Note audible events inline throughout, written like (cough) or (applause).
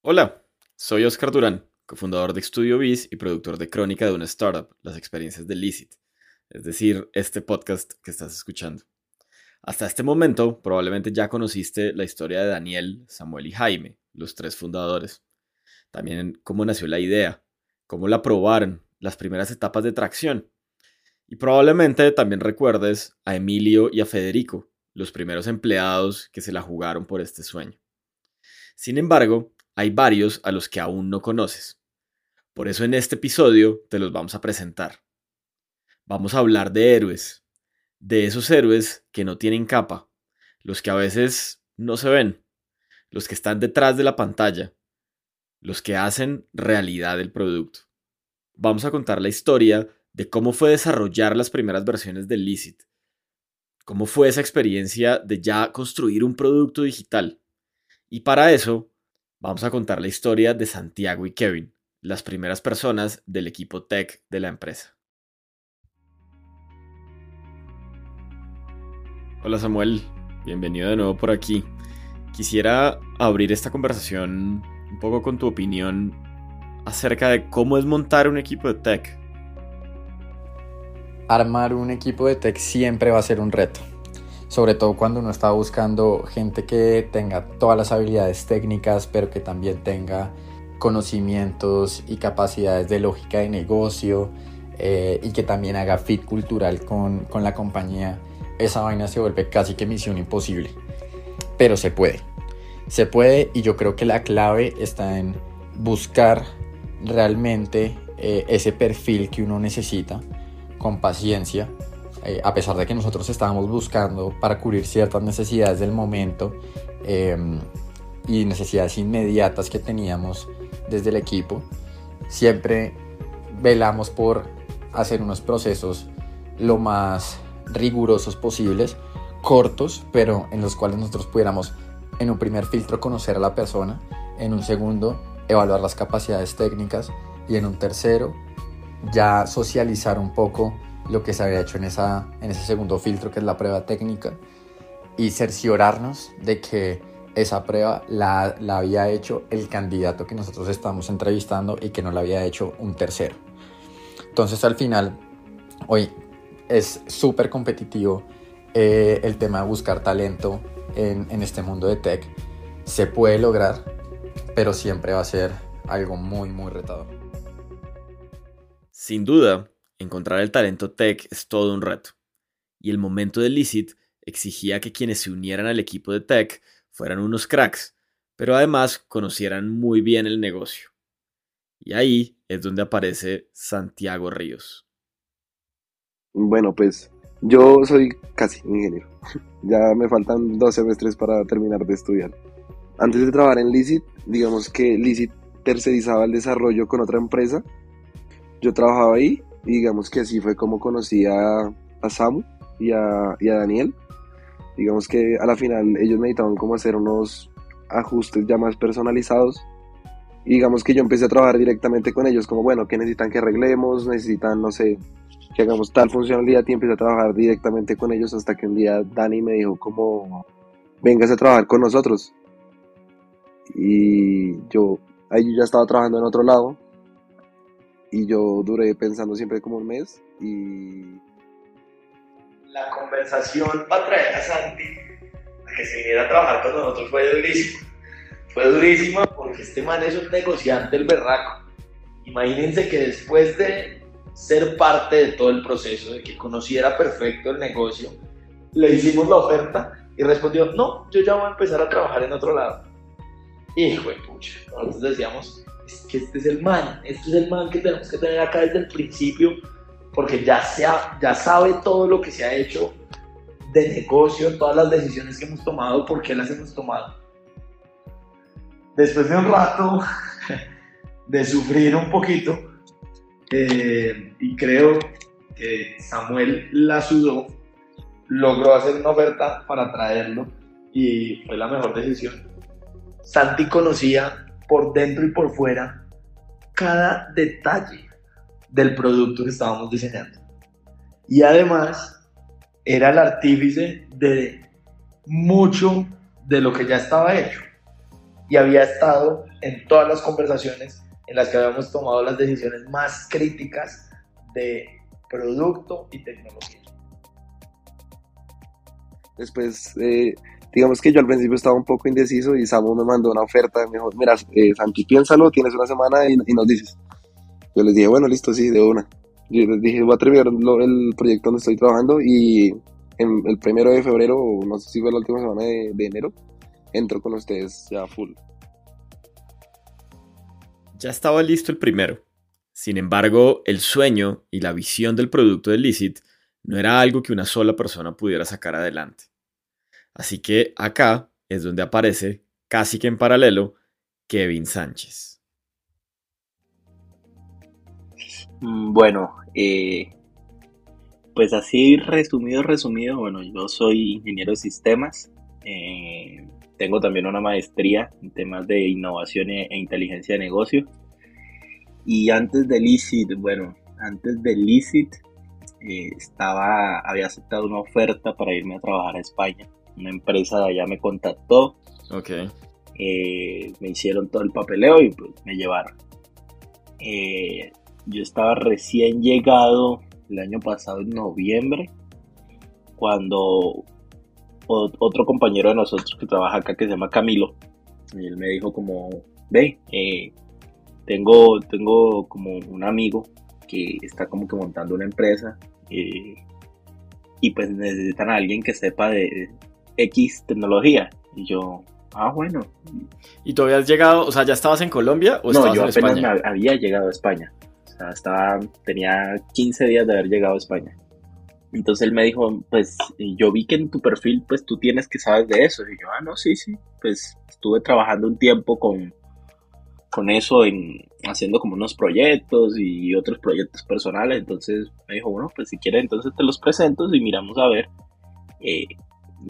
Hola, soy Oscar Durán, cofundador de Estudio Biz y productor de Crónica de una Startup, las experiencias de Licit, es decir, este podcast que estás escuchando. Hasta este momento, probablemente ya conociste la historia de Daniel, Samuel y Jaime, los tres fundadores. También cómo nació la idea, cómo la probaron, las primeras etapas de tracción. Y probablemente también recuerdes a Emilio y a Federico, los primeros empleados que se la jugaron por este sueño. Sin embargo, hay varios a los que aún no conoces. Por eso en este episodio te los vamos a presentar. Vamos a hablar de héroes, de esos héroes que no tienen capa, los que a veces no se ven, los que están detrás de la pantalla, los que hacen realidad el producto. Vamos a contar la historia de cómo fue desarrollar las primeras versiones de Licit, cómo fue esa experiencia de ya construir un producto digital. Y para eso Vamos a contar la historia de Santiago y Kevin, las primeras personas del equipo tech de la empresa. Hola Samuel, bienvenido de nuevo por aquí. Quisiera abrir esta conversación un poco con tu opinión acerca de cómo es montar un equipo de tech. Armar un equipo de tech siempre va a ser un reto sobre todo cuando uno está buscando gente que tenga todas las habilidades técnicas, pero que también tenga conocimientos y capacidades de lógica de negocio eh, y que también haga fit cultural con, con la compañía, esa vaina se vuelve casi que misión imposible. Pero se puede. Se puede y yo creo que la clave está en buscar realmente eh, ese perfil que uno necesita con paciencia eh, a pesar de que nosotros estábamos buscando para cubrir ciertas necesidades del momento em, y necesidades inmediatas que teníamos desde el equipo, siempre velamos por hacer unos procesos lo más rigurosos posibles, cortos, pero en los cuales nosotros pudiéramos en un primer filtro conocer a la persona, en un segundo evaluar las capacidades técnicas y en un tercero ya socializar un poco lo que se había hecho en, esa, en ese segundo filtro, que es la prueba técnica, y cerciorarnos de que esa prueba la, la había hecho el candidato que nosotros estamos entrevistando y que no la había hecho un tercero. Entonces al final, hoy es súper competitivo eh, el tema de buscar talento en, en este mundo de tech. Se puede lograr, pero siempre va a ser algo muy, muy retador. Sin duda, Encontrar el talento tech es todo un reto, y el momento de Licit exigía que quienes se unieran al equipo de tech fueran unos cracks, pero además conocieran muy bien el negocio. Y ahí es donde aparece Santiago Ríos. Bueno, pues yo soy casi ingeniero. (laughs) ya me faltan dos semestres para terminar de estudiar. Antes de trabajar en Licit, digamos que Licit tercerizaba el desarrollo con otra empresa. Yo trabajaba ahí y digamos que así fue como conocí a, Samu y a, Daniel. Digamos que a la final ellos necesitaban como hacer unos ajustes ya más personalizados. Y digamos que yo empecé a trabajar directamente con ellos, como bueno, ¿qué necesitan que arreglemos? Necesitan, no sé, que hagamos tal funcionalidad y empecé a trabajar directamente con ellos hasta que un día Dani me dijo como, vengas a trabajar con nosotros. Y yo, ahí ya estaba trabajando en otro lado y yo duré pensando siempre como un mes y... La conversación para traer a Santi a que se viniera a trabajar con nosotros fue durísima. Fue durísima porque este man es un negociante el berraco. Imagínense que después de ser parte de todo el proceso, de que conociera perfecto el negocio, le hicimos la oferta y respondió, no, yo ya voy a empezar a trabajar en otro lado. Hijo de pucha, nosotros decíamos, que este es el man, este es el man que tenemos que tener acá desde el principio, porque ya, ya sabe todo lo que se ha hecho de negocio, todas las decisiones que hemos tomado, por qué las hemos tomado. Después de un rato (laughs) de sufrir un poquito, eh, y creo que Samuel la sudó, logró hacer una oferta para traerlo y fue la mejor decisión. Santi conocía por dentro y por fuera cada detalle del producto que estábamos diseñando. Y además era el artífice de mucho de lo que ya estaba hecho. y había estado en todas las conversaciones en las que habíamos tomado las decisiones más críticas de producto y tecnología. Después, eh, digamos que yo al principio estaba un poco indeciso y Samu me mandó una oferta, me dijo, mira, eh, Santi, piénsalo, tienes una semana y, y, nos dices. Yo les dije, bueno, listo, sí, de una. Yo les dije, voy a terminar el proyecto donde estoy trabajando y en el primero de febrero, no sé si fue la última semana de, de enero, entro con ustedes ya full. Ya estaba listo el primero. Sin embargo, el sueño y la visión del producto de Licit no era algo que una sola persona pudiera sacar adelante. Así que acá es donde aparece, casi que en paralelo, Kevin Sánchez. Mm, bueno, eh, pues así resumido, resumido, bueno, yo soy ingeniero de sistemas, eh, tengo también una maestría en temas de innovación e, e inteligencia de negocio. Y antes de Licit, bueno, antes de Licit eh, estaba, había aceptado una oferta para irme a trabajar a España. Una empresa de allá me contactó. Ok. Eh, me hicieron todo el papeleo y pues me llevaron. Eh, yo estaba recién llegado el año pasado en noviembre, cuando otro compañero de nosotros que trabaja acá que se llama Camilo, y él me dijo como, ve, eh, tengo, tengo como un amigo que está como que montando una empresa eh, y pues necesitan a alguien que sepa de X tecnología. Y yo, ah, bueno. ¿Y tú habías llegado, o sea, ya estabas en Colombia o no, estabas yo en apenas España? había llegado a España. O sea, estaba, tenía 15 días de haber llegado a España. Entonces él me dijo, pues yo vi que en tu perfil, pues tú tienes que saber de eso. Y yo, ah, no, sí, sí. Pues estuve trabajando un tiempo con, con eso, en, haciendo como unos proyectos y otros proyectos personales. Entonces me dijo, bueno, pues si quieres, entonces te los presento y miramos a ver eh,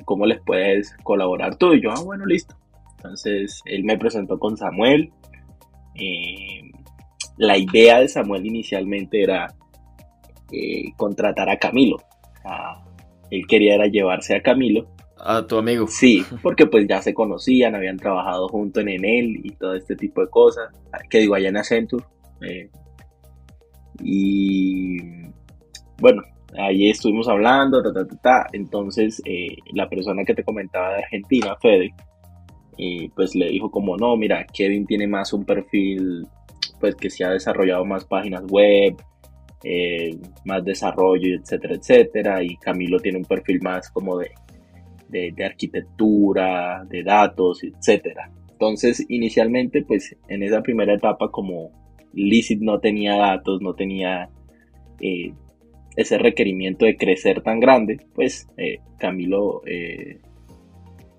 cómo les puedes colaborar tú. Y yo, ah, bueno, listo. Entonces él me presentó con Samuel. Eh, la idea de Samuel inicialmente era eh, contratar a Camilo. A, él quería era llevarse a Camilo. A tu amigo. Sí, porque pues ya se conocían, habían trabajado junto en Enel y todo este tipo de cosas. Que digo, allá en Accenture. Eh, y bueno, ahí estuvimos hablando, ta, ta, ta, entonces eh, la persona que te comentaba de Argentina, Fede, eh, pues le dijo como no, mira, Kevin tiene más un perfil, pues que se ha desarrollado más páginas web, eh, más desarrollo, etcétera, etcétera, y Camilo tiene un perfil más como de, de, de arquitectura, de datos, etcétera. Entonces, inicialmente, pues en esa primera etapa, como Licit no tenía datos, no tenía eh, ese requerimiento de crecer tan grande, pues eh, Camilo, eh,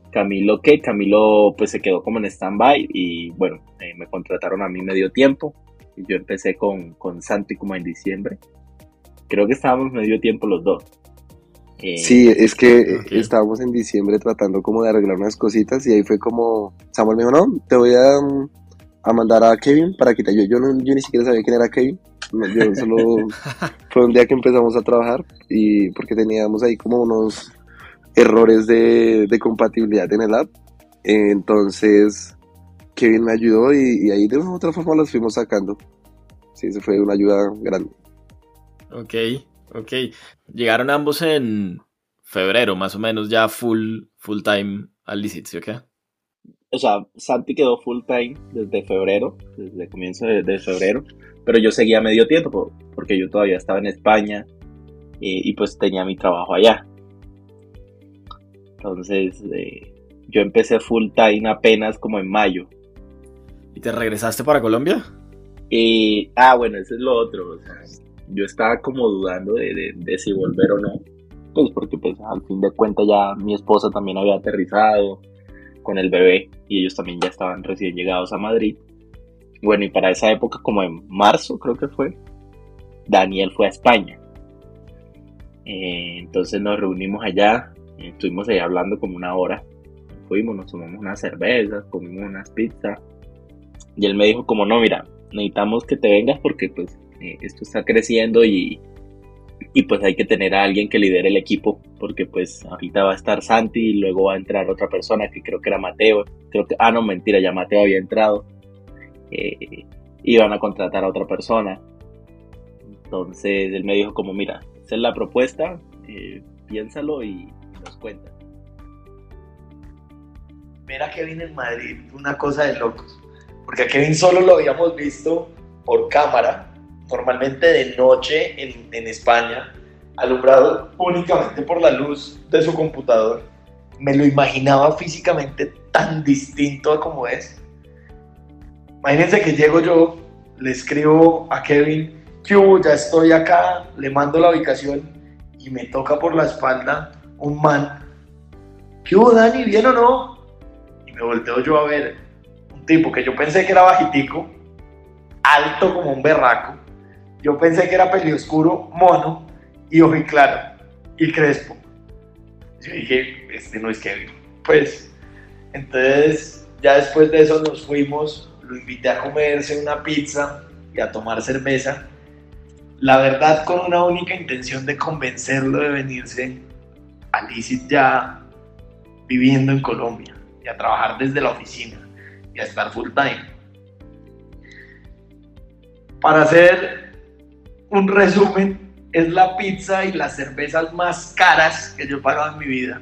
Camilo que Camilo pues se quedó como en stand-by y bueno, eh, me contrataron a mí medio tiempo. Yo empecé con, con Santi como en diciembre. Creo que estábamos medio tiempo los dos. Eh, Sí, es que Ok. estábamos en diciembre tratando como de arreglar unas cositas y ahí fue como, Samuel me dijo, no, te voy a, mm, a mandar a Kevin para que te ayude. Yo, no, yo ni siquiera sabía quién era Kevin. Yo solo fue un día que empezamos a trabajar y porque teníamos ahí como unos errores de, de compatibilidad en el app. Entonces, Kevin me ayudó y, y ahí de una u otra forma los fuimos sacando. Sí, eso fue una ayuda grande. Ok, ok. Llegaron ambos en febrero, más o menos, ya full, full time al Licit, ¿sí o qué? o sea, Santi quedó full time desde febrero, desde el comienzo de, de febrero, pero yo seguía medio tiempo por- porque yo todavía estaba en España eh, y pues tenía mi trabajo allá. Entonces, eh, yo empecé full time apenas como en mayo. ¿Y te regresaste para Colombia? Y, ah, bueno, eso es lo otro. o sea, yo estaba como dudando de, de- de si volver o no. Pues porque pues al fin de cuentas ya mi esposa también había aterrizado con el bebé y ellos también ya estaban recién llegados a Madrid. Bueno, y para esa época, como en marzo creo que fue, Daniel fue a España. Eh, entonces nos reunimos allá, eh, estuvimos ahí hablando como una hora. Fuimos, nos tomamos unas cervezas, comimos unas pizzas. Y él me dijo como, no, mira, necesitamos que te vengas porque pues eh, esto está creciendo y, y pues hay que tener a alguien que lidere el equipo, porque pues ahorita va a estar Santi y luego va a entrar otra persona que creo que era Mateo, creo que, ah no, mentira, ya Mateo había entrado, eh, iban a contratar a otra persona, entonces él me dijo como, mira, esa es la propuesta, eh, piénsalo y nos cuenta. Ver a Kevin en Madrid, una cosa de locos, porque a Kevin solo lo habíamos visto por cámara, normalmente de noche en, en España, alumbrado únicamente por la luz de su computador. Me lo imaginaba físicamente tan distinto a como es. Imagínense que llego yo, le escribo a Kevin, que ya estoy acá, le mando la ubicación y me toca por la espalda un man. ¿Qué hubo, Dani? ¿Bien o no? Y me volteo yo a ver un tipo que yo pensé que era bajitico, alto como un berraco, yo pensé que era oscuro, mono y ojo claro y crespo. Yo dije, este no es Kevin. Pues, entonces, ya después de eso nos fuimos, lo invité a comerse una pizza y a tomar cerveza. La verdad, con una única intención de convencerlo de venirse a Licit ya viviendo en Colombia y a trabajar desde la oficina y a estar full time. Para hacer un resumen, es la pizza y las cervezas más caras que yo he pagado en mi vida,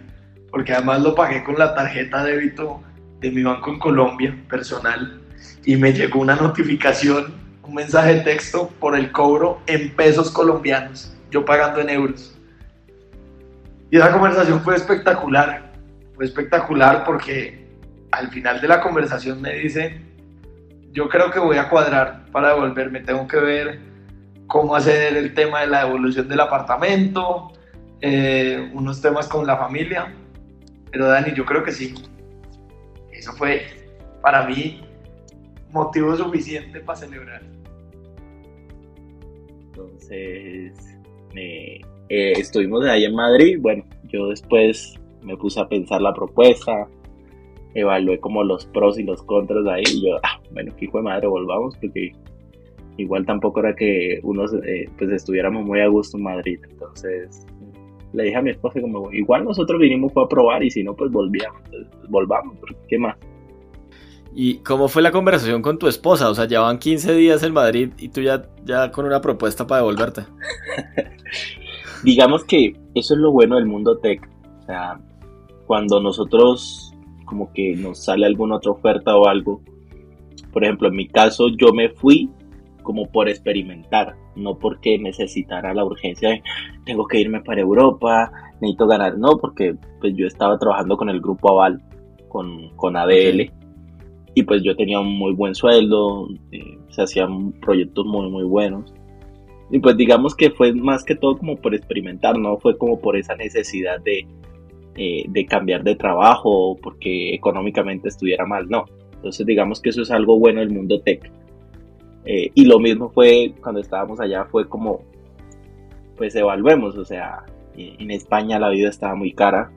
porque además lo pagué con la tarjeta de débito de mi banco en Colombia, personal, y me llegó una notificación, un mensaje de texto por el cobro en pesos colombianos, yo pagando en euros. Y esa conversación fue espectacular, fue espectacular porque al final de la conversación me dice, yo creo que voy a cuadrar para devolverme, tengo que ver cómo hacer el tema de la devolución del apartamento, eh, unos temas con la familia. Pero Dani, yo creo que sí. Eso fue para mí motivo suficiente para celebrar. Entonces, eh, estuvimos ahí en Madrid. Bueno, yo después me puse a pensar la propuesta, evalué como los pros y los contras ahí. Y yo, ah, bueno, hijo de madre, volvamos porque igual tampoco era que unos eh, pues estuviéramos muy a gusto en Madrid. Entonces le dije a mi esposa como, igual nosotros vinimos a probar y si no, pues volvíamos, volvamos, ¿qué más? ¿Y cómo fue la conversación con tu esposa? O sea, llevaban 15 días en Madrid y tú ya, ya con una propuesta para devolverte. (laughs) Digamos que eso es lo bueno del mundo tech. O sea, cuando nosotros como que nos sale alguna otra oferta o algo, por ejemplo, en mi caso yo me fui como por experimentar, no porque necesitara la urgencia de tengo que irme para Europa, necesito ganar, no, porque pues yo estaba trabajando con el grupo Aval, con, con ADL, y pues yo tenía un muy buen sueldo, eh, se hacían proyectos muy, muy buenos. Y pues digamos que fue más que todo como por experimentar, no fue como por esa necesidad de, eh, de cambiar de trabajo porque económicamente estuviera mal, no. Entonces digamos que eso es algo bueno del mundo tech eh, y lo mismo fue cuando estábamos allá, fue como, pues evaluemos, o sea, en España la vida estaba muy cara,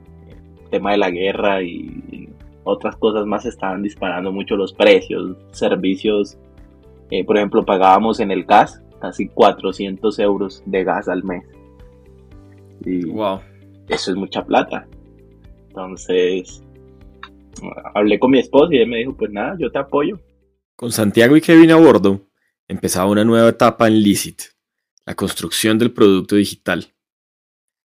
el tema de la guerra y, otras cosas más estaban disparando mucho los precios, servicios, eh, por ejemplo, pagábamos en el gas casi 400 euros de gas al mes. Y wow. eso es mucha plata. Entonces, hablé con mi esposa y él me dijo, pues nada, yo te apoyo. Con Santiago y Kevin a bordo, empezaba una nueva etapa en Licit, la construcción del producto digital.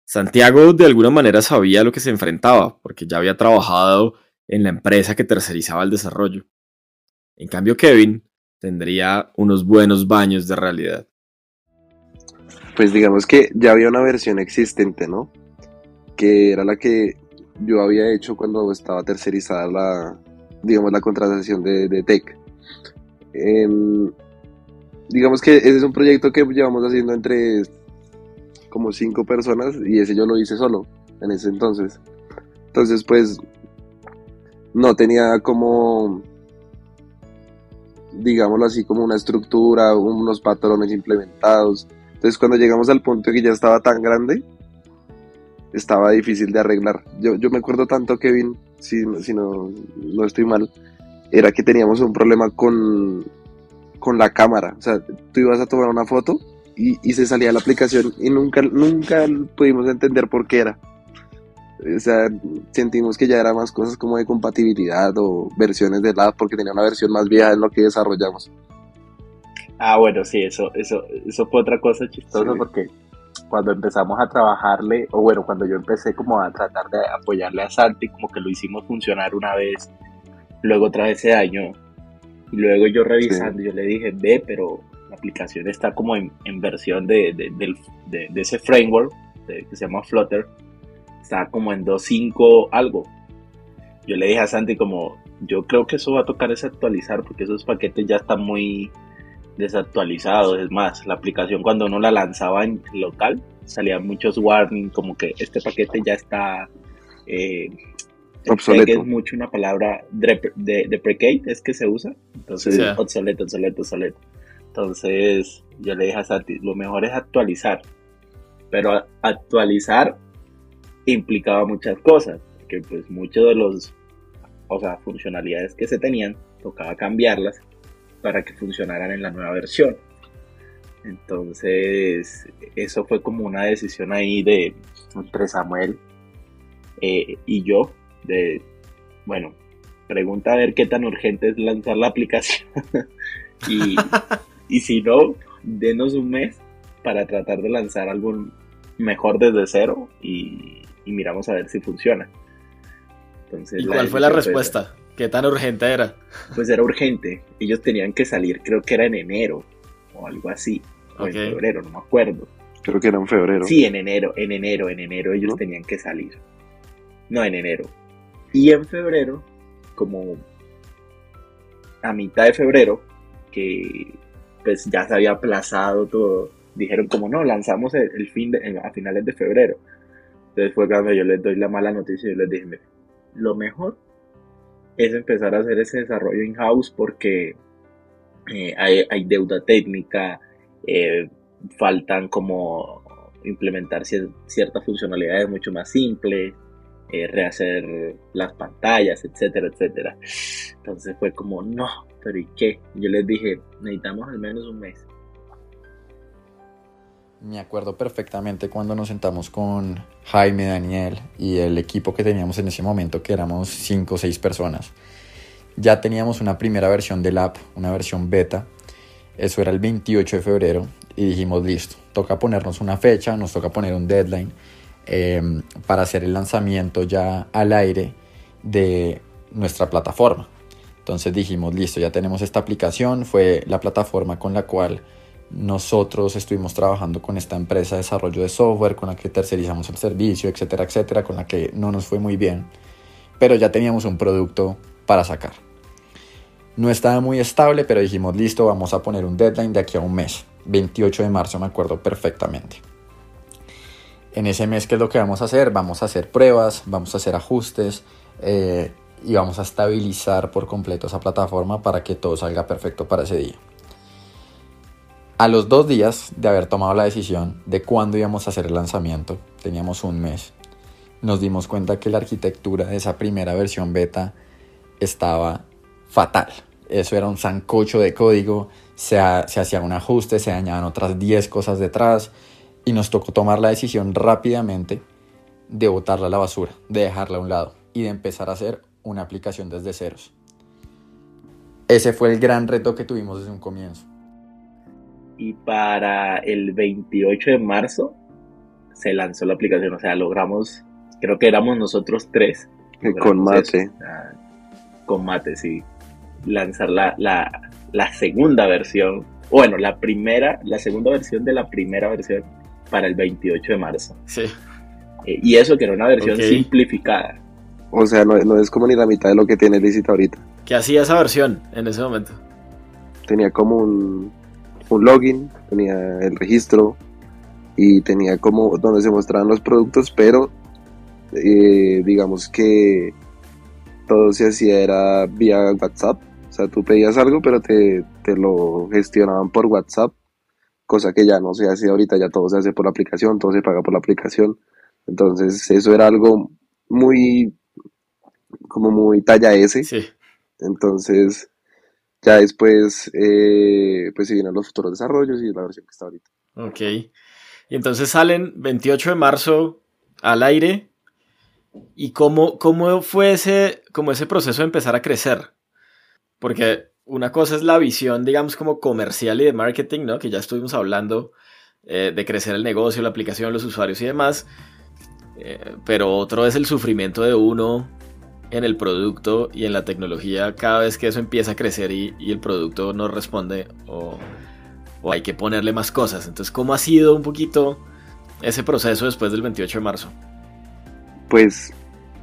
Santiago de alguna manera sabía lo que se enfrentaba, porque ya había trabajado en la empresa que tercerizaba el desarrollo. En cambio, Kevin tendría unos buenos baños de realidad. Pues digamos que ya había una versión existente, ¿no? Que era la que yo había hecho cuando estaba tercerizada la, digamos, la contratación de, Tech. Em, digamos que ese es un proyecto que llevamos haciendo entre como cinco personas y ese yo lo hice solo en ese entonces. Entonces, pues, no tenía como, digámoslo así, como una estructura, unos patrones implementados. Entonces, cuando llegamos al punto que ya estaba tan grande, estaba difícil de arreglar. Yo, yo me acuerdo tanto, Kevin, si, si no, no estoy mal, era que teníamos un problema con con la cámara. O sea, tú ibas a tomar una foto y, y se salía la aplicación y nunca, nunca pudimos entender por qué era. O sea, sentimos que ya era más cosas como de compatibilidad o versiones de la app porque tenía una versión más vieja de lo que desarrollamos. Ah, bueno, sí, eso, eso, eso fue otra cosa chistosa Sí. porque cuando empezamos a trabajarle, o bueno, cuando yo empecé como a tratar de apoyarle a Santi, como que lo hicimos funcionar una vez, luego otra vez ese año, y luego yo revisando, yo le dije, ve, pero la aplicación está como en, en versión de, de, del- de- de ese framework que se llama Flutter, está como en 2.5 algo. Yo le dije a Santi como, yo creo que eso va a tocar es actualizar porque esos paquetes ya están muy desactualizados. Es más, la aplicación cuando uno la lanzaba en local, salían muchos warnings como que este paquete ya está... Eh, Obsoleto. que es mucho una palabra dep- de, deprecate, es que se usa. Entonces, obsoleto, obsoleto, obsoleto. Entonces, yo le dije a Santi, lo mejor es actualizar. Pero actualizar implicaba muchas cosas, que pues muchos de los, o sea, funcionalidades que se tenían, tocaba cambiarlas para que funcionaran en la nueva versión. Entonces, eso fue como una decisión ahí de entre Samuel eh, y yo, de, bueno, pregunta a ver qué tan urgente es lanzar la aplicación. (laughs) y, y si no, denos un mes para tratar de lanzar algo mejor desde cero y, y miramos a ver si funciona. Entonces, ¿Y cuál fue la fue respuesta? ¿Qué tan urgente era? Pues era urgente. Ellos tenían que salir, creo que era en enero o algo así. O en febrero, no me acuerdo. Creo que era en febrero. Sí, en enero, en enero, en enero ellos ¿No? tenían que salir. No, en enero. Y en febrero, como a mitad de febrero, que pues ya se había aplazado todo, dijeron como no, lanzamos el, el fin de, a finales de febrero. Entonces fue cuando yo les doy la mala noticia y les dije, "Mira, lo mejor es empezar a hacer ese desarrollo in-house porque eh, hay, deuda técnica, eh, faltan como implementar cier- ciertas funcionalidades mucho más simples, eh, rehacer las pantallas, etcétera, etcétera. Entonces fue como, no, pero ¿y qué? Yo les dije, necesitamos al menos un mes. Me acuerdo perfectamente cuando nos sentamos con Jaime, Daniel y el equipo que teníamos en ese momento, que éramos 5 o 6 personas. Ya teníamos una primera versión del app, una versión beta. Eso era el 28 de febrero y dijimos, listo, toca ponernos una fecha, nos toca poner un deadline eh, para hacer el lanzamiento ya al aire de nuestra plataforma. Entonces dijimos, listo, ya tenemos esta aplicación, fue la plataforma con la cual nosotros estuvimos trabajando con esta empresa de desarrollo de software, con la que tercerizamos el servicio, etcétera, etcétera, con la que no nos fue muy bien, pero ya teníamos un producto para sacar. No estaba muy estable, pero dijimos, listo, vamos a poner un deadline de aquí a un mes, 28 de marzo, me acuerdo perfectamente. En ese mes, ¿qué es lo que vamos a hacer? Vamos a hacer pruebas, vamos a hacer ajustes eh, y vamos a estabilizar por completo esa plataforma para que todo salga perfecto para ese día. A los dos días de haber tomado la decisión de cuándo íbamos a hacer el lanzamiento, teníamos un mes, nos dimos cuenta que la arquitectura de esa primera versión beta estaba fatal. Eso era un zancocho de código, se, se hacía un ajuste, se dañaban otras 10 cosas detrás y nos tocó tomar la decisión rápidamente de botarla a la basura, de dejarla a un lado y de empezar a hacer una aplicación desde ceros. Ese fue el gran reto que tuvimos desde un comienzo. Y para el 28 de marzo se lanzó la aplicación, o sea, logramos, creo que éramos nosotros tres. Con mate. eso, con mate, sí. Lanzar la, la, la segunda versión, bueno, la primera, la segunda versión de la primera versión para el 28 de marzo. Sí. Eh, y eso que era una versión simplificada. O sea, no, no es como ni la mitad de lo que tiene Licit ahorita. ¿Qué hacía esa versión en ese momento? Tenía como un, un login, tenía el registro y tenía como donde se mostraban los productos, pero eh, digamos que todo se hacía era vía WhatsApp. O sea, tú pedías algo, pero te, te lo gestionaban por WhatsApp, cosa que ya no se hace ahorita, ya todo se hace por la aplicación, todo se paga por la aplicación. Entonces, eso era algo muy, como muy talla S. Sí. Entonces, ya después, eh, pues se vienen los futuros desarrollos y la versión que está ahorita. Ok. Y entonces salen 28 de marzo al aire. ¿Y cómo, cómo fue ese, ese proceso de empezar a crecer? Porque una cosa es la visión, digamos, como comercial y de marketing, ¿no? Que ya estuvimos hablando eh, de crecer el negocio, la aplicación, los usuarios y demás. Eh, pero otro es el sufrimiento de uno en el producto y en la tecnología cada vez que eso empieza a crecer y, el producto no responde o, hay que ponerle más cosas. Entonces, ¿cómo ha sido un poquito ese proceso después del 28 de marzo? Pues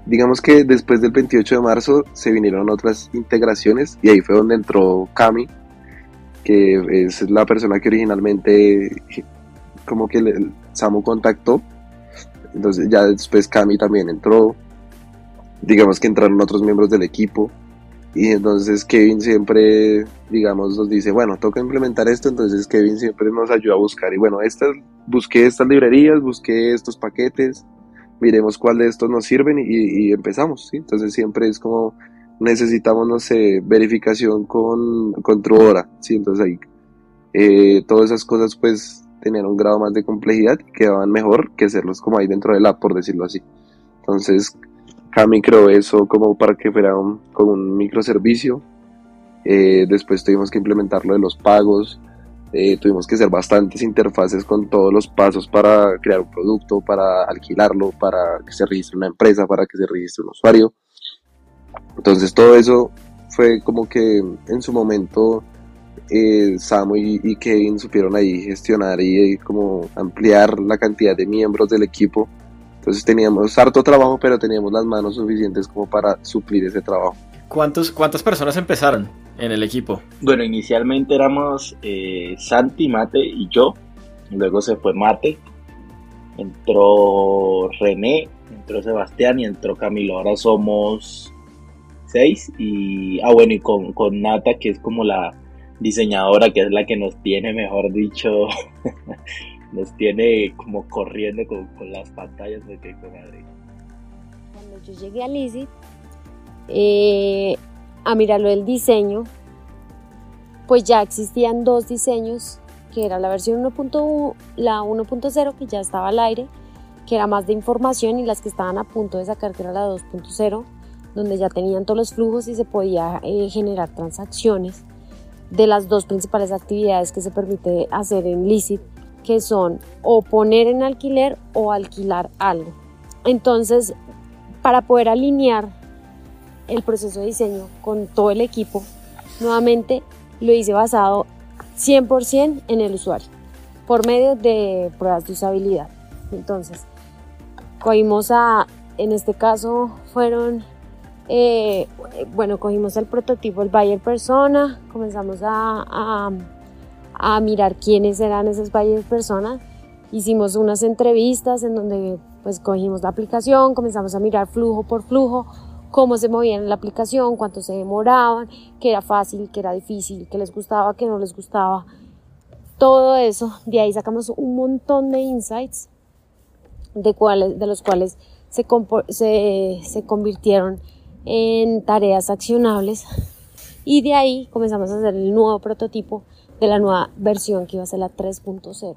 digamos que después del 28 de marzo se vinieron otras integraciones y ahí fue donde entró Cami, que es la persona que originalmente como que el Samu contactó. Entonces ya después Cami también entró, digamos que entraron otros miembros del equipo y entonces Kevin siempre, digamos, nos dice, bueno, toca implementar esto, entonces Kevin siempre nos ayuda a buscar y bueno, estas, busqué estas librerías, busqué estos paquetes, miremos cuál de estos nos sirven y, empezamos. Entonces siempre es como necesitamos, no sé, verificación con, con ¿sí? Entonces ahí eh, todas esas cosas pues tenían un grado más de complejidad y quedaban mejor que hacerlos como ahí dentro del app, por decirlo así. Entonces Cami creó eso como para que fuera un, un microservicio. Eh, después tuvimos que implementar lo de los pagos. Eh, tuvimos que hacer bastantes interfaces con todos los pasos para crear un producto, para alquilarlo, para que se registre una empresa, para que se registre un usuario. Entonces todo eso fue como que en su momento eh, Samu y, Kevin supieron ahí gestionar y, como ampliar la cantidad de miembros del equipo. Entonces teníamos harto trabajo, pero teníamos las manos suficientes como para suplir ese trabajo. ¿Cuántos, ¿Cuántas personas empezaron en el equipo? Bueno, inicialmente éramos eh, Santi, Mate y yo. Luego se fue Mate. Entró René, entró Sebastián y entró Camilo. Ahora somos seis. Y, ah, bueno, y con, con Nata, que es como la, diseñadora que es la que nos tiene, mejor dicho, (laughs) nos tiene como corriendo con, las pantallas de que madre. Cuando yo llegué a Lizzie eh, a mirarlo del diseño, pues ya existían dos diseños, que era la versión 1.1, la 1.0 que ya estaba al aire, que era más de información y las que estaban a punto de sacar que era la 2.0, donde ya tenían todos los flujos y se podía eh, generar transacciones de las dos principales actividades que se permite hacer en Licit, que son o poner en alquiler o alquilar algo. Entonces, para poder alinear el proceso de diseño con todo el equipo, nuevamente lo hice basado 100% en el usuario, por medio de pruebas de usabilidad. Entonces, cogimos a, en este caso fueron eh, bueno, cogimos el prototipo, el buyer persona, comenzamos a, mirar quiénes eran esas buyer personas, hicimos unas entrevistas en donde pues cogimos la aplicación, comenzamos a mirar flujo por flujo, cómo se movían en la aplicación, cuánto se demoraban, qué era fácil, qué era difícil, qué les gustaba, qué no les gustaba. Todo eso, de ahí sacamos un montón de insights de, cuáles, de los cuales se, se, se convirtieron en tareas accionables y de ahí comenzamos a hacer el nuevo prototipo de la nueva versión que iba a ser la 3.0.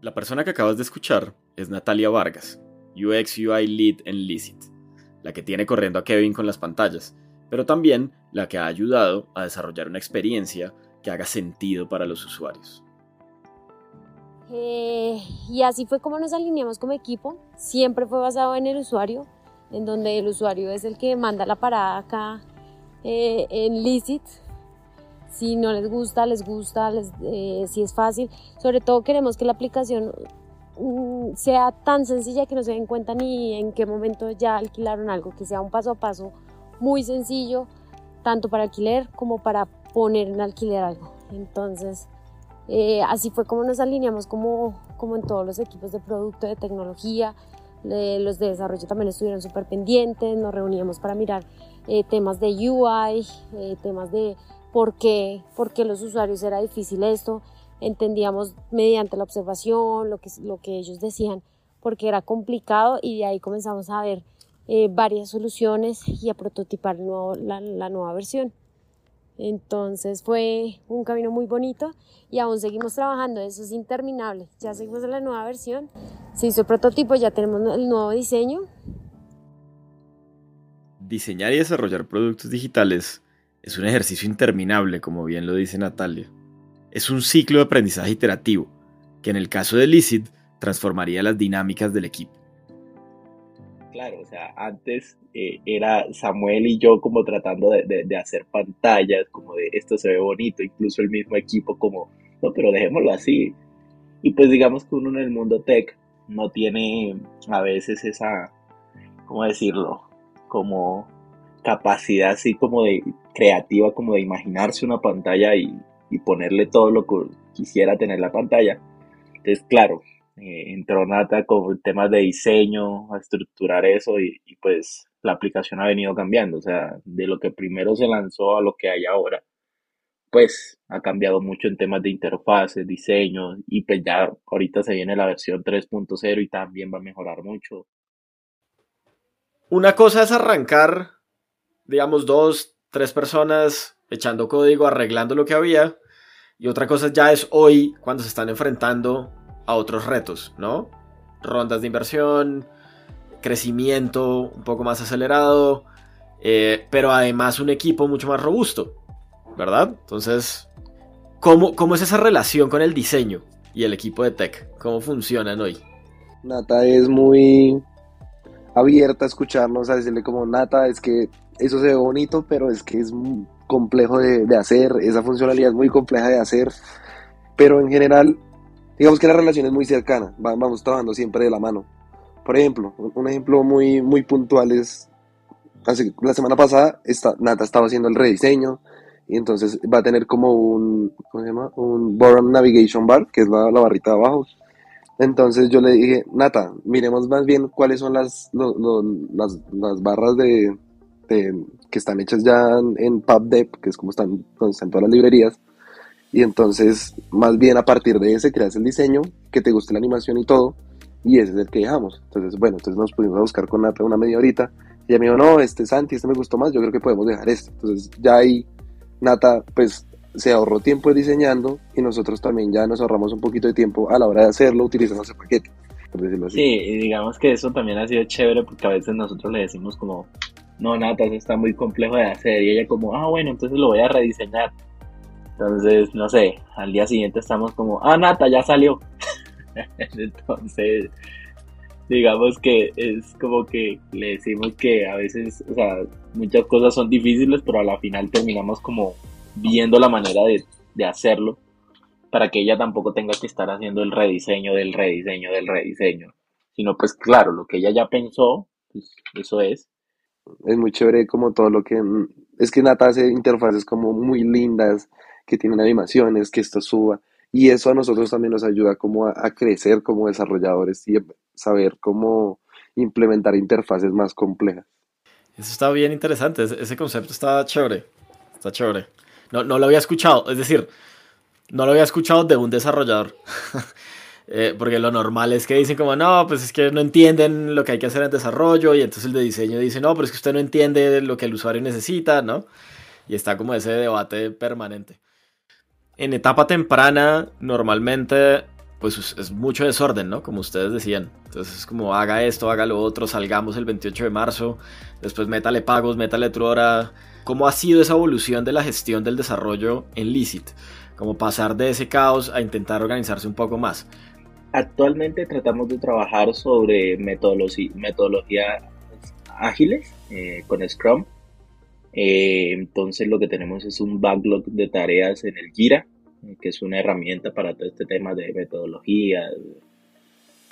La persona que acabas de escuchar es Natalia Vargas, UX UI Lead en Licit, la que tiene corriendo a Kevin con las pantallas, pero también la que ha ayudado a desarrollar una experiencia que haga sentido para los usuarios. Eh, y así fue como nos alineamos como equipo, siempre fue basado en el usuario, en donde el usuario es el que manda la parada acá eh, en Licit. Si no les gusta, les gusta, eh, si es fácil. Sobre todo queremos que la aplicación mm, sea tan sencilla que no se den cuenta ni en qué momento ya alquilaron algo, que sea un paso a paso muy sencillo, tanto para alquiler como para poner en alquiler algo. Entonces, eh, así fue como nos alineamos como, como en todos los equipos de producto, de tecnología, los de desarrollo también estuvieron súper pendientes, nos reuníamos para mirar eh, temas de UI, eh, temas de por qué, por qué los usuarios era difícil esto, entendíamos mediante la observación lo que, lo que ellos decían, porque era complicado y de ahí comenzamos a ver eh, varias soluciones y a prototipar la, la, nueva versión. Entonces fue un camino muy bonito y aún seguimos trabajando, eso es interminable. Ya seguimos en la nueva versión, se hizo el prototipo, ya tenemos el nuevo diseño. Diseñar y desarrollar productos digitales es un ejercicio interminable, como bien lo dice Natalia. Es un ciclo de aprendizaje iterativo, que en el caso de Licit transformaría las dinámicas del equipo. Claro, o sea, antes eh, era Samuel y yo como tratando de, hacer pantallas, como de esto se ve bonito, incluso el mismo equipo como, no, pero dejémoslo así. Y pues digamos que uno en el mundo tech no tiene a veces esa, ¿cómo decirlo? Como capacidad así como de creativa, como de imaginarse una pantalla y, y ponerle todo lo que quisiera tener la pantalla. Entonces, claro, eh, entró Nata con temas de diseño, a estructurar eso y, pues la aplicación ha venido cambiando, o sea, de lo que primero se lanzó a lo que hay ahora, pues ha cambiado mucho en temas de interfaces, diseño y pues ya ahorita se viene la versión 3.0 y también va a mejorar mucho. Una cosa es arrancar, digamos, dos, tres personas echando código, arreglando lo que había, y otra cosa ya es hoy cuando se están enfrentando a otros retos, ¿no? Rondas de inversión, crecimiento un poco más acelerado, eh, pero además un equipo mucho más robusto, ¿verdad? Entonces, ¿cómo, ¿cómo es esa relación con el diseño y el equipo de tech? ¿Cómo funcionan hoy? Nata es muy abierta a escucharnos, a decirle como Nata, es que eso se ve bonito, pero es que es complejo de, hacer, esa funcionalidad es muy compleja de hacer, pero en general digamos que la relación es muy cercana, vamos trabajando siempre de la mano. Por ejemplo, un ejemplo muy, muy puntual es, la semana pasada esta, Nata estaba haciendo el rediseño y entonces va a tener como un, ¿cómo se llama? Un Boron Navigation Bar, que es la, la, barrita de abajo. Entonces yo le dije, Nata, miremos más bien cuáles son las, las, las, barras de, que están hechas ya en, PubDev, que es como están, están todas las librerías, y entonces, más bien a partir de ese creas el diseño, que te guste la animación y todo, y ese es el que dejamos. Entonces, bueno, entonces nos pudimos a buscar con Nata una media horita, y ella me dijo, no, este Santi, este me gustó más, yo creo que podemos dejar este. Entonces, ya ahí Nata, pues se ahorró tiempo diseñando y nosotros también ya nos ahorramos un poquito de tiempo a la hora de hacerlo utilizando ese paquete, por decirlo así. Sí, y digamos que eso también ha sido chévere porque a veces nosotros le decimos como, no, Nata, eso está muy complejo de hacer y ella como, ah, bueno, entonces lo voy a rediseñar. Entonces, no sé, al día siguiente estamos como, ah, Nata, ya salió. (laughs) Entonces, digamos que es como que le decimos que a veces, o sea, muchas cosas son difíciles, pero a la final terminamos como viendo la manera de, hacerlo para que ella tampoco tenga que estar haciendo el rediseño del rediseño del rediseño, sino pues claro, lo que ella ya pensó, pues eso es. Es muy chévere como todo lo que... Es que Nata hace interfaces como muy lindas, que tienen animaciones, que esto suba. Y eso a nosotros también nos ayuda como a, crecer como desarrolladores y saber cómo implementar interfaces más complejas. Eso está bien interesante, ese concepto está chévere, está chévere. No, no lo había escuchado, es decir, no lo había escuchado de un desarrollador. (laughs) Eh, porque lo normal es que dicen como, no, pues es que no entienden lo que hay que hacer en desarrollo y entonces el de diseño dice, no, pero es que usted no entiende lo que el usuario necesita, ¿no? Y está como ese debate permanente en etapa temprana normalmente pues es mucho desorden, ¿no? Como ustedes decían. Entonces es como haga esto, haga lo otro, salgamos el 28 de marzo, después métale pagos, métale otra hora. ¿Cómo ha sido esa evolución de la gestión del desarrollo en Licit? Como pasar de ese caos a intentar organizarse un poco más. Actualmente tratamos de trabajar sobre metodologías ágiles eh, con Scrum eh, entonces lo que tenemos es un backlog de tareas en el Gira, eh, que es una herramienta para todo este tema de metodología.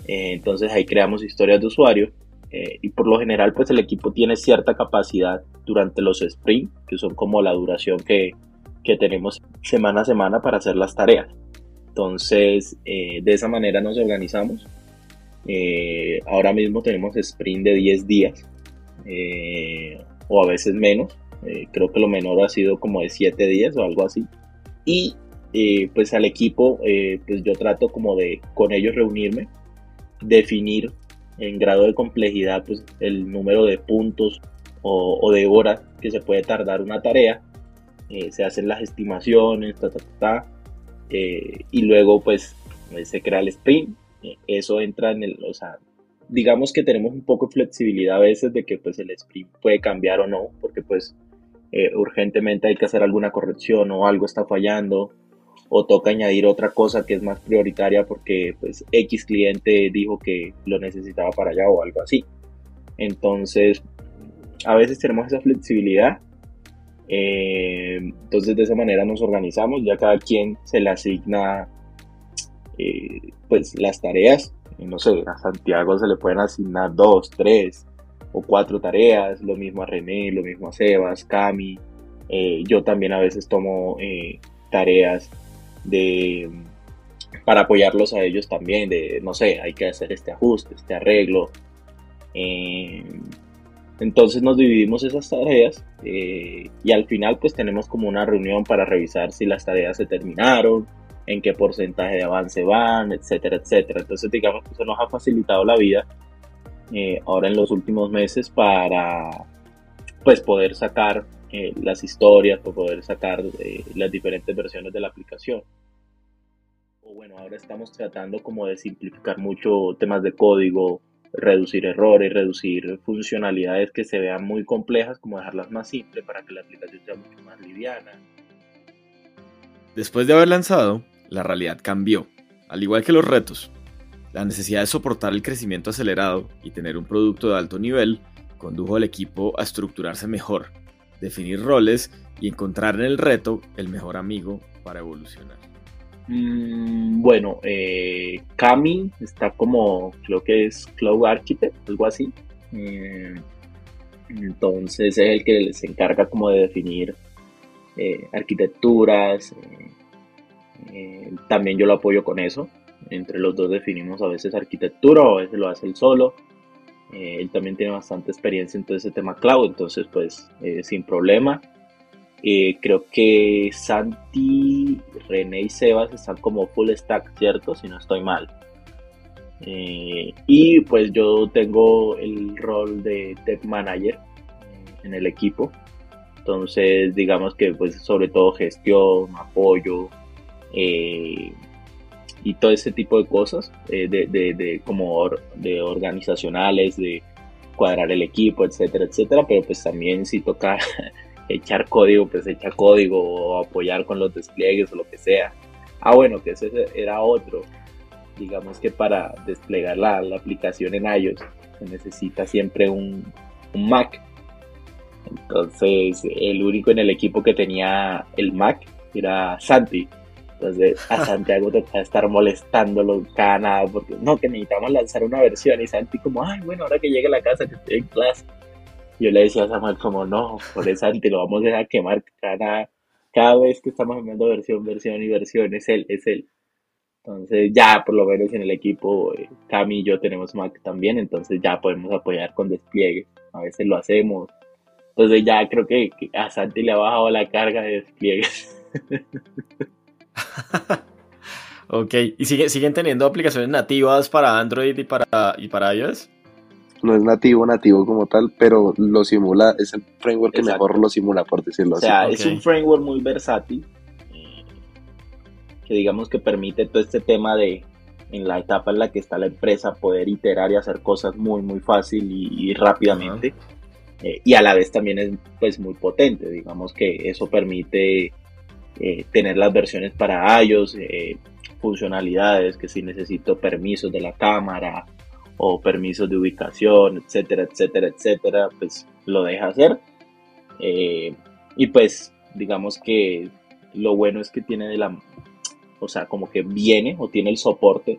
Entonces ahí creamos historias de usuario y por lo general pues el equipo tiene cierta capacidad durante los sprints, que son como la duración que, que tenemos semana a semana para hacer las tareas. Entonces de esa manera nos organizamos. ahora mismo tenemos sprint de 10 días o a veces menos eh, creo que lo menor ha sido como de 7 días o algo así. Y eh, pues al equipo, eh, pues yo trato como de con ellos reunirme, definir en grado de complejidad pues el número de puntos o, de horas que se puede tardar una tarea eh, se hacen las estimaciones, ta, ta, ta, eh, y luego pues se crea el sprint, eso entra en el, o sea, digamos que tenemos un poco de flexibilidad a veces de que pues el sprint puede cambiar o no, porque pues urgentemente hay que hacer alguna corrección o algo está fallando o toca añadir otra cosa que es más prioritaria porque pues X cliente dijo que lo necesitaba para allá o algo así. Entonces, a veces tenemos esa flexibilidad. Eh, entonces de esa manera nos organizamos, ya cada quien se le asigna eh, pues las tareas. No sé, a Santiago se le pueden asignar dos, tres o cuatro tareas, lo mismo a René, lo mismo a Sebas, Cami. Eh, yo también a veces tomo tareas de para apoyarlos a ellos también, de no sé, hay que hacer este ajuste, este arreglo. Eh, entonces nos dividimos esas tareas eh, y al final pues tenemos como una reunión para revisar si las tareas se terminaron, en qué porcentaje de avance van, etcétera, etcétera. Entonces digamos que eso nos ha facilitado la vida eh, ahora en los últimos meses para pues poder sacar eh, las historias, para poder sacar las diferentes versiones de la aplicación. Bueno, ahora estamos tratando como de simplificar mucho temas de código, reducir errores, reducir funcionalidades que se vean muy complejas, como dejarlas más simples para que la aplicación sea mucho más liviana. Después de haber lanzado, la realidad cambió, al igual que los retos. La necesidad de soportar el crecimiento acelerado y tener un producto de alto nivel condujo al equipo a estructurarse mejor, definir roles y encontrar en el reto el mejor amigo para evolucionar. Mm, bueno, eh, Cami está como, creo que es Cloud Architect, algo así. Eh, entonces es el que se encarga como de definir eh, arquitecturas. también yo lo apoyo con eso. Entre los dos definimos a veces arquitectura o a veces lo hace él solo. él también tiene bastante experiencia en todo ese tema cloud, entonces pues sin problema. Eh, creo que Santi, René y Sebas están como full stack, ¿cierto? Si no estoy mal. Eh, y pues yo tengo el rol de tech manager eh, en el equipo. Entonces, digamos que pues sobre todo gestión, apoyo y todo ese tipo de cosas, de, de, como de organizacionales, de cuadrar el equipo, etcétera, etcétera. Pero pues también si toca (laughs) echar código, pues echa código o apoyar con los despliegues o lo que sea. Ah, bueno, que ese era otro. Digamos que para desplegar la, aplicación en iOS se necesita siempre un, Mac. Entonces, el único en el equipo que tenía el Mac era Santi. Entonces, a (laughs) Santiago toca estar molestándolo cada nada porque no, que necesitamos lanzar una versión. Y Santi, como, ay, bueno, ahora que llegue a la casa, que estoy en clase yo le decía a Samuel como no, por eso te lo vamos a dejar quemar cada, cada vez que estamos hablando versión, versión y versión, es él, es él. Entonces ya por lo menos en el equipo eh, Cami y yo tenemos Mac también, entonces ya podemos apoyar con despliegue, a veces lo hacemos. Entonces ya creo que, a Santi le ha bajado la carga de despliegues. (laughs) ok, ¿y siguen teniendo aplicaciones nativas para Android y para, y para iOS? No es nativo, nativo como tal, pero lo simula, es el framework que mejor lo simula, por decirlo así. O sea, es un framework muy versátil, eh, que digamos que permite todo este tema de, en la etapa en la que está la empresa, poder iterar y hacer cosas muy, muy fácil y, rápidamente. Eh, y a la vez también es pues muy potente, digamos que eso permite eh, tener las versiones para iOS, funcionalidades, que si necesito permisos de la cámara, o permisos de ubicación, etcétera, etcétera, etcétera, pues lo deja hacer. Eh, y pues digamos que lo bueno es que tiene de la, o sea, como que viene o tiene el soporte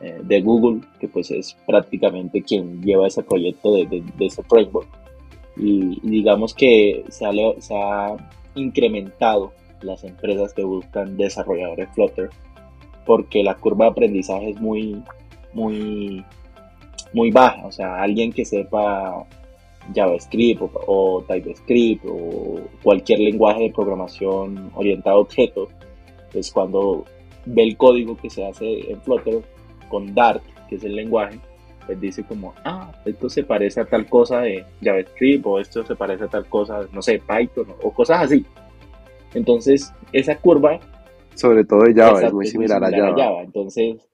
eh, de Google, que pues es prácticamente quien lleva ese proyecto de, ese framework. Y, digamos que se ha, se ha incrementado las empresas que buscan desarrolladores Flutter porque la curva de aprendizaje es muy, muy muy baja, o sea, alguien que sepa JavaScript o, TypeScript o cualquier lenguaje de programación orientado a objetos, pues cuando ve el código que se hace en Flutter con Dart, que es el lenguaje, pues dice como, ah, esto se parece a tal cosa de JavaScript o esto se parece a tal cosa, no sé, Python o cosas así. Entonces, esa curva... Sobre todo de Java, es muy similar, a, Java. Entonces,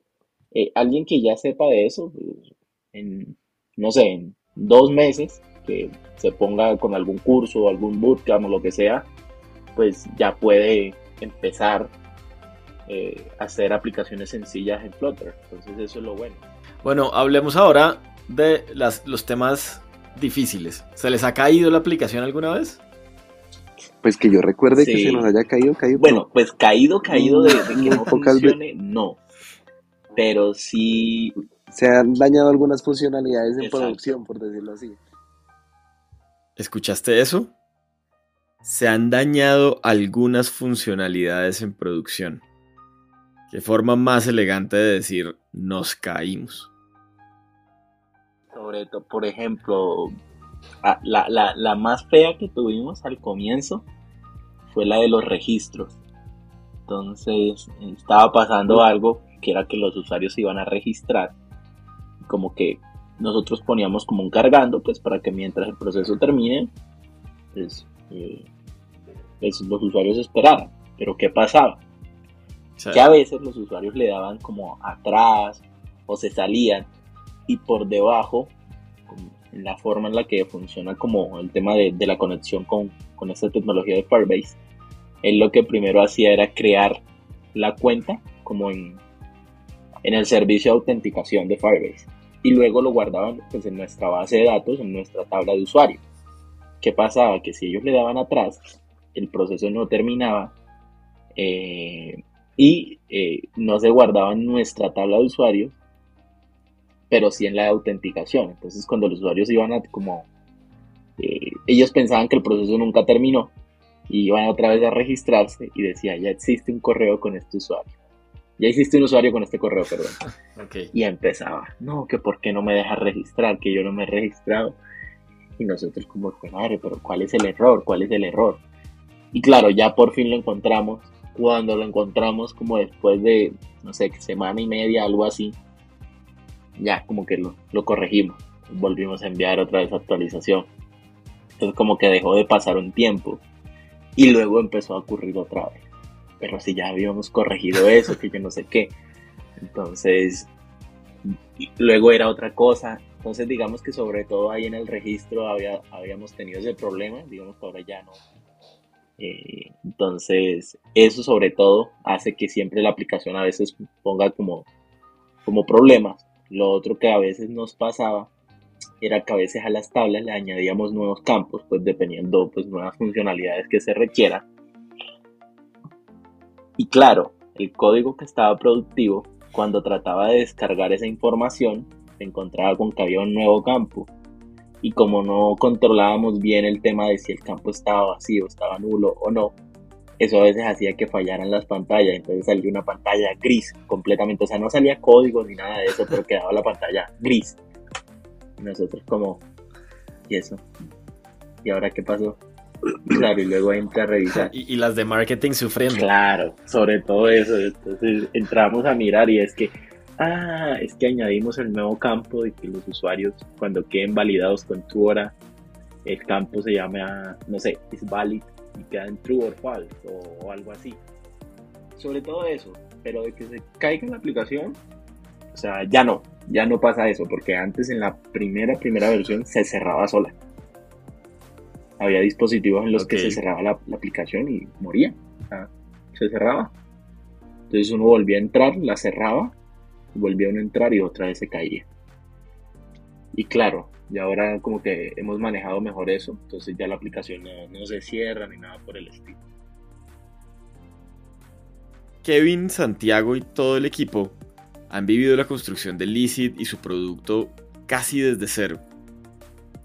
eh, alguien que ya sepa de eso, pues, en, no sé, en dos meses, que se ponga con algún curso, o algún bootcamp o lo que sea, pues ya puede empezar eh, a hacer aplicaciones sencillas en Flutter. Entonces eso es lo bueno. Bueno, hablemos ahora de las, los temas difíciles. ¿Se les ha caído la aplicación alguna vez? Pues que yo recuerde que se nos haya caído, caído. Bueno, pues caído, caído de, que no (laughs) funcione, no. Pero sí. Se han dañado algunas funcionalidades en producción, por decirlo así. ¿Escuchaste eso? Se han dañado algunas funcionalidades en producción. Qué forma más elegante de decir nos caímos. Sobre todo, por ejemplo, la, la más fea que tuvimos al comienzo fue la de los registros. Entonces estaba pasando algo que era que los usuarios se iban a registrar. Como que nosotros poníamos como un cargando, pues para que mientras el proceso termine, pues, eh, pues los usuarios esperaran. Pero ¿qué pasaba? Que a veces los usuarios le daban como atrás o se salían y por debajo, en la forma en la que funciona como el tema de, la conexión con, con esta tecnología de Firebase, él lo que primero hacía era crear la cuenta como en, en el servicio de autenticación de Firebase y luego lo guardaban pues, en nuestra base de datos, en nuestra tabla de usuario. ¿Qué pasaba? Que si ellos le daban atrás, el proceso no terminaba eh, y eh, no se guardaba en nuestra tabla de usuario, pero sí en la de autenticación. Entonces cuando los usuarios iban a como... Eh, ellos pensaban que el proceso nunca terminó y iban otra vez a registrarse y decía, ya existe un correo con este usuario ya hiciste un usuario con este correo, perdón. (laughs) Y empezaba, no, que por qué no me deja registrar, que yo no me he registrado. Y nosotros como, madre, pero ¿cuál es el error? ¿Cuál es el error? Y claro, ya por fin lo encontramos. Cuando lo encontramos como después de, no sé, semana y media, algo así, ya como que lo, lo corregimos. Volvimos a enviar otra vez actualización. Entonces como que dejó de pasar un tiempo. Y luego empezó a ocurrir otra vez pero si ya habíamos corregido eso, que yo no sé qué. Entonces, luego era otra cosa. Entonces, digamos que sobre todo ahí en el registro había, habíamos tenido ese problema, digamos que ahora ya no. Eh, entonces, eso sobre todo hace que siempre la aplicación a veces ponga como, como problemas. Lo otro que a veces nos pasaba era que a veces a las tablas le añadíamos nuevos campos, pues dependiendo pues nuevas funcionalidades que se requieran y claro, el código que estaba productivo, cuando trataba de descargar esa información, se encontraba con que había un nuevo campo. Y como no controlábamos bien el tema de si el campo estaba vacío, estaba nulo o no, eso a veces hacía que fallaran las pantallas. Entonces salía una pantalla gris completamente. O sea, no salía código ni nada de eso, pero quedaba la pantalla gris. Y nosotros como, ¿y eso? ¿Y ahora qué pasó? Claro, y luego entra a revisar. Y, las de marketing sufriendo. Claro, sobre todo eso. Entonces entramos a mirar y es que, ah, es que añadimos el nuevo campo de que los usuarios cuando queden validados con tu hora, el campo se llama, no sé, is valid y queda en true or false o, algo así. Sobre todo eso, pero de que se caiga la aplicación, o sea, ya no, ya no pasa eso, porque antes en la primera, primera versión se cerraba sola había dispositivos en los que se cerraba la, aplicación y moría. se cerraba. Entonces uno volvía a entrar, la cerraba, volvía a uno a entrar y otra vez se caía. Y claro, y ahora como que hemos manejado mejor eso, entonces ya la aplicación no, se cierra ni nada por el estilo. Kevin, Santiago y todo el equipo han vivido la construcción de Licit y su producto casi desde cero.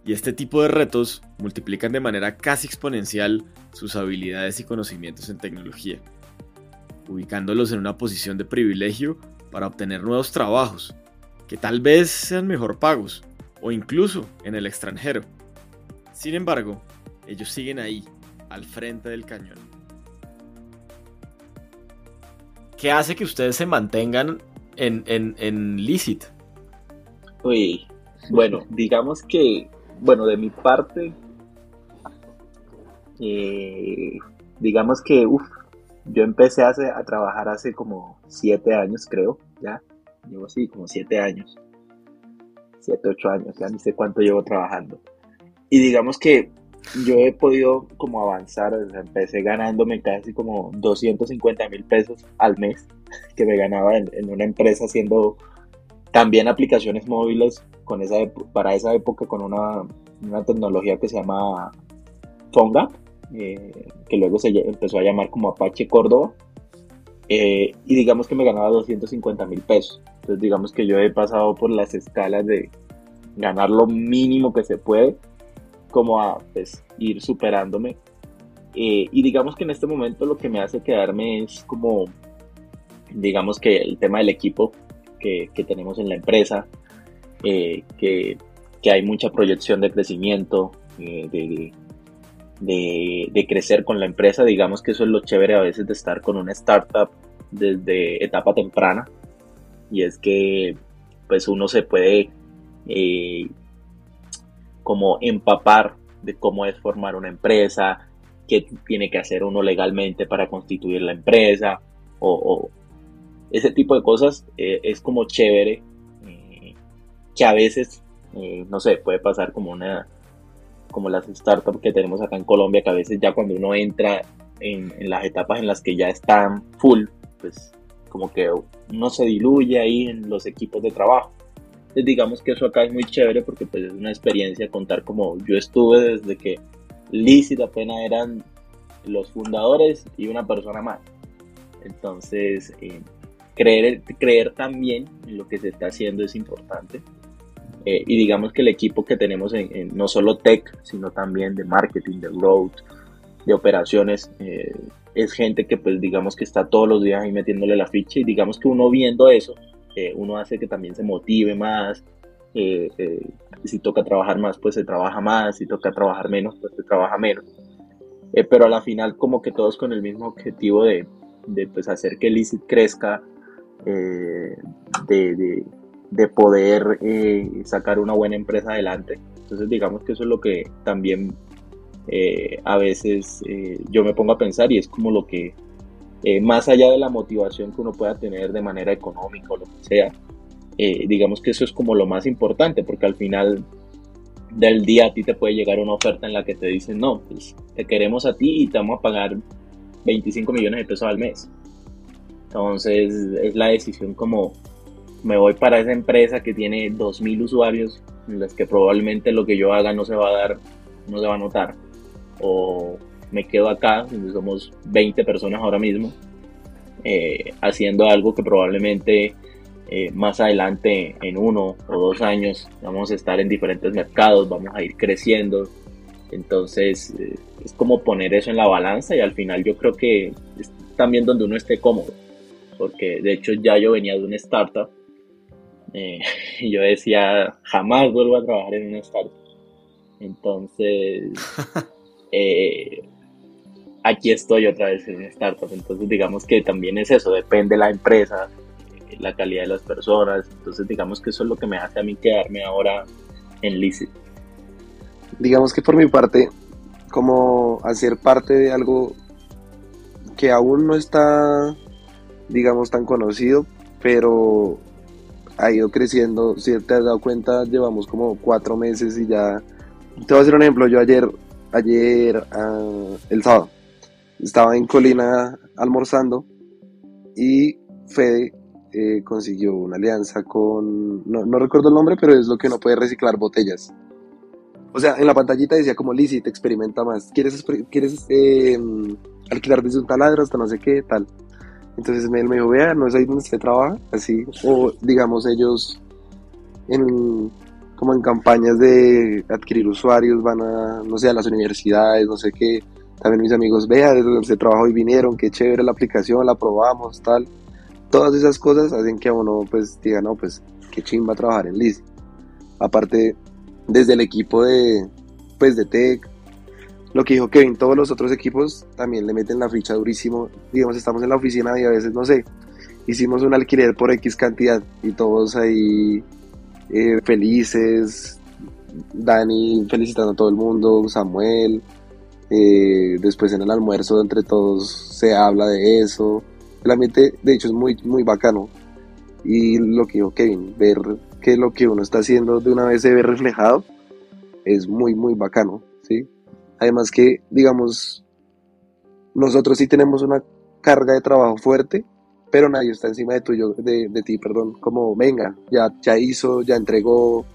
Y este tipo de retos multiplican de manera casi exponencial sus habilidades y conocimientos en tecnología, ubicándolos en una posición de privilegio para obtener nuevos trabajos, que tal vez sean mejor pagos, o incluso en el extranjero. Sin embargo, ellos siguen ahí, al frente del cañón. ¿Qué hace que ustedes se mantengan en, en, en Licit? Uy, bueno, digamos que bueno, de mi parte, eh, digamos que, uff, yo empecé a trabajar hace como siete años, creo, ya. Llevo así, como siete años. Siete, ocho años, ya ni sé cuánto llevo trabajando. Y digamos que yo he podido como avanzar, empecé ganándome casi como 250 mil pesos al mes que me ganaba en, una empresa haciendo también aplicaciones móviles con esa, para esa época con una, una tecnología que se llama PhoneGap, eh, que luego se empezó a llamar como Apache Córdoba. Eh, y digamos que me ganaba 250 mil pesos. Entonces digamos que yo he pasado por las escalas de ganar lo mínimo que se puede como a pues, ir superándome. Eh, y digamos que en este momento lo que me hace quedarme es como, digamos que el tema del equipo que, que tenemos en la empresa, eh, que, que, hay mucha proyección de crecimiento, eh, de, de, crecer con la empresa. Digamos que eso es lo chévere a veces de estar con una startup desde etapa temprana. Y es que pues uno se puede como empapar de cómo es formar una empresa, qué tiene que hacer uno legalmente para constituir la empresa, o, ese tipo de cosas eh, es como chévere, eh, que a veces, eh, no sé, puede pasar como una, como las startups que tenemos acá en Colombia, que a veces ya cuando uno entra en, en las etapas en las que ya están full, pues como que uno se diluye ahí en los equipos de trabajo digamos que eso acá es muy chévere porque pues es una experiencia contar como yo estuve desde que Licit apenas eran los fundadores y una persona más. Entonces, eh, creer, creer también en lo que se está haciendo es importante. Eh, y digamos que el equipo que tenemos en, no solo tech, sino también de marketing, de growth, de operaciones, eh, es gente que pues digamos que está todos los días ahí metiéndole la ficha y digamos que uno viendo eso, eh, uno hace que también se motive más. Eh, eh, si toca trabajar más, pues se trabaja más. Si toca trabajar menos, pues se trabaja menos. pero a la final, como que todos con el mismo objetivo de, de pues, hacer que el ICIT crezca, de, de, de, poder sacar una buena empresa adelante. Entonces, digamos que eso es lo que también a veces yo me pongo a pensar y es como lo que eh, más allá de la motivación que uno pueda tener de manera económica o lo que sea, eh, digamos que eso es como lo más importante, porque al final del día a ti te puede llegar una oferta en la que te dicen, no, pues te queremos a ti y te vamos a pagar 25 millones de pesos al mes. Entonces es la decisión como me voy para esa empresa que tiene 2.000 usuarios en las que probablemente lo que yo haga no se va a dar, no se va a notar. O me quedo acá, donde somos 20 personas ahora mismo, eh, haciendo algo que probablemente eh, más adelante, en uno o dos años, vamos a estar en diferentes mercados, vamos a ir creciendo. Entonces, eh, es como poner eso en la balanza y al final yo creo que es también donde uno esté cómodo, porque de hecho ya yo venía de una startup (laughs) y yo decía, jamás vuelvo a trabajar en una startup. Entonces, (laughs) aquí estoy otra vez en startup. Entonces, digamos que también es eso, depende la empresa, la calidad de las personas. Entonces, digamos que eso es lo que me hace a mí quedarme ahora en Licit. Digamos que por mi parte, como hacer parte de algo que aún no está, digamos, tan conocido, pero ha ido creciendo. Si te has dado cuenta, llevamos como cuatro meses y ya. Te voy a hacer un ejemplo. Yo ayer, ayer, ah, el sábado, estaba en Colina almorzando y Fede eh, consiguió una alianza con, no, recuerdo el nombre, pero es lo que no puede reciclar botellas. O sea, en la pantallita decía como te experimenta más. ¿Quieres, quieres eh, alquilar desde un taladro hasta no sé qué, tal? Entonces él me dijo, vea, no es ahí donde usted trabaja, así. O digamos ellos en, como en campañas de adquirir usuarios van a, no sé, a las universidades, no sé qué, también mis amigos, vea, desde donde trabajo y vinieron, qué chévere la aplicación, la probamos, tal. Todas esas cosas hacen que a uno pues diga, no, pues qué chimba trabajar en Lizzy. Aparte, desde el equipo de, pues de Tech, lo que dijo Kevin, todos los otros equipos también le meten la ficha durísimo. Digamos, estamos en la oficina y a veces, no sé, hicimos un alquiler por X cantidad y todos ahí eh, felices. Dani felicitando a todo el mundo, Samuel, Eh, después en el almuerzo entre todos se habla de eso. El ambiente, de hecho, es muy, muy bacano. Y lo que dijo Kevin, ver que lo que uno está haciendo de una vez se ve reflejado, es muy, muy bacano, ¿sí? Además que, digamos, nosotros sí tenemos una carga de trabajo fuerte, pero nadie está encima de, tuyo, de, de ti, perdón, como venga, ya, ya hizo, ya entregó,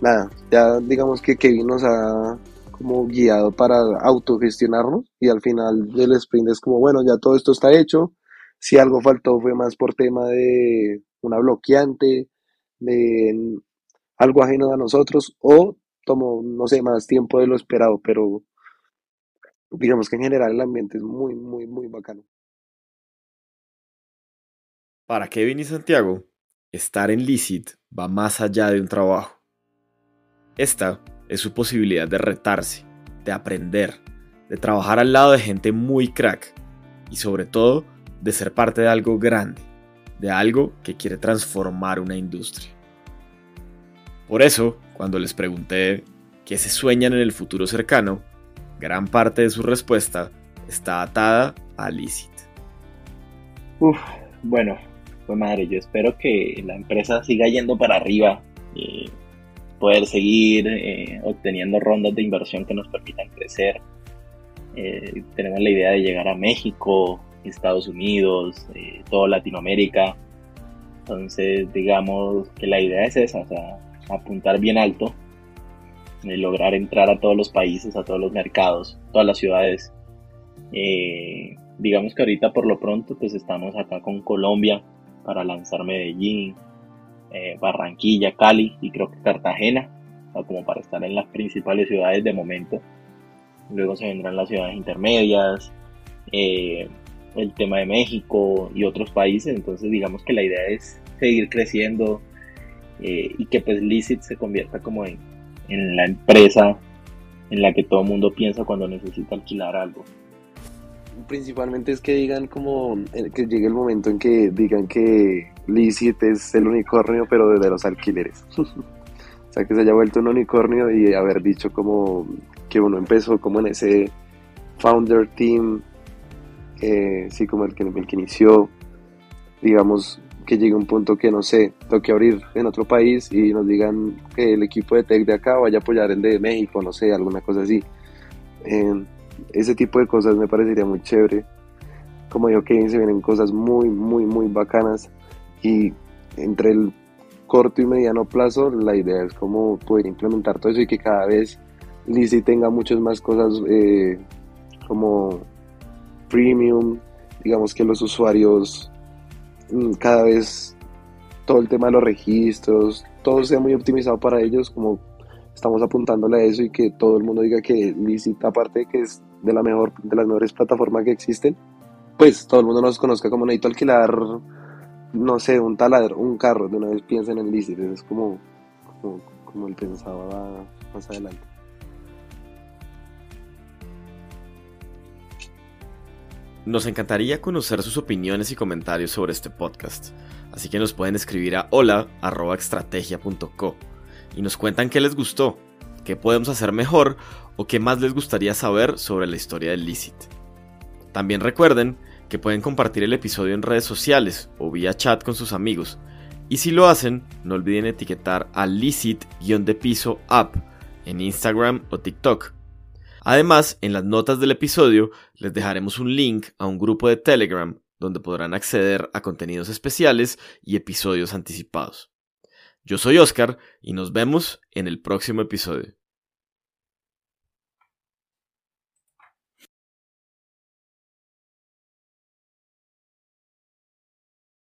nada, ya digamos que Kevin nos ha como guiado para autogestionarnos y al final del sprint es como, bueno, ya todo esto está hecho, si algo faltó fue más por tema de una bloqueante, de algo ajeno a nosotros o tomó, no sé, más tiempo de lo esperado, pero digamos que en general el ambiente es muy, muy, muy bacano. Para Kevin y Santiago, estar en Licit va más allá de un trabajo. Esta es su posibilidad de retarse, de aprender, de trabajar al lado de gente muy crack y sobre todo de ser parte de algo grande, de algo que quiere transformar una industria. Por eso, cuando les pregunté qué se sueñan en el futuro cercano, gran parte de su respuesta está atada a Licit. Uf, bueno, pues madre, yo espero que la empresa siga yendo para arriba, y poder seguir eh, obteniendo rondas de inversión que nos permitan crecer. Eh, tenemos la idea de llegar a México, Estados Unidos, eh, toda Latinoamérica. Entonces, digamos que la idea es esa, o sea, apuntar bien alto, y lograr entrar a todos los países, a todos los mercados, todas las ciudades. digamos que ahorita por lo pronto pues estamos acá con Colombia para lanzar Medellín, eh, Barranquilla, Cali y creo que Cartagena, como para estar en las principales ciudades de momento. Luego se vendrán las ciudades intermedias, eh, el tema de México y otros países. Entonces digamos que la idea es seguir creciendo eh, y que pues Licit se convierta como en, en la empresa en la que todo el mundo piensa cuando necesita alquilar algo. Principalmente es que digan como que llegue el momento en que digan que Licit es el unicornio pero de los alquileres. (laughs) O sea que se haya vuelto un unicornio y haber dicho como que uno empezó como en ese founder team eh, sí como el que, el que inició digamos que llegue un punto que no sé, toque abrir en otro país y nos digan que el equipo de tech de acá vaya a apoyar el de México, no sé, alguna cosa así. Eh, ese tipo de cosas me parecería muy chévere. Como digo, que se vienen cosas muy, muy, muy bacanas y entre el corto y mediano plazo la idea es como poder implementar todo eso y que cada vez Lizzy tenga muchas más cosas eh, como premium, digamos que los usuarios cada vez todo el tema de los registros, todo sea muy optimizado para ellos, como estamos apuntándole a eso y que todo el mundo diga que Licit, aparte de que es de, la mejor, de las mejores plataformas que existen, pues todo el mundo nos conozca como necesito alquilar, no sé, un taladro, un carro, de una vez piensen en Licit, es como, como, como pensaba más adelante. Nos encantaría conocer sus opiniones y comentarios sobre este podcast, así que nos pueden escribir a hola.extrategia.co y nos cuentan qué les gustó, qué podemos hacer mejor o qué más les gustaría saber sobre la historia del Licit. También recuerden que pueden compartir el episodio en redes sociales o vía chat con sus amigos. Y si lo hacen, no olviden etiquetar a Licit-de piso app en Instagram o TikTok. Además, en las notas del episodio les dejaremos un link a un grupo de Telegram donde podrán acceder a contenidos especiales y episodios anticipados. Yo soy Oscar y nos vemos en el próximo episodio.